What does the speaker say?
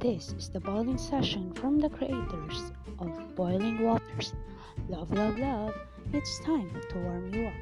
This is the boiling session from the creators of Boiling Waters. Love, love, love, it's time to warm you up.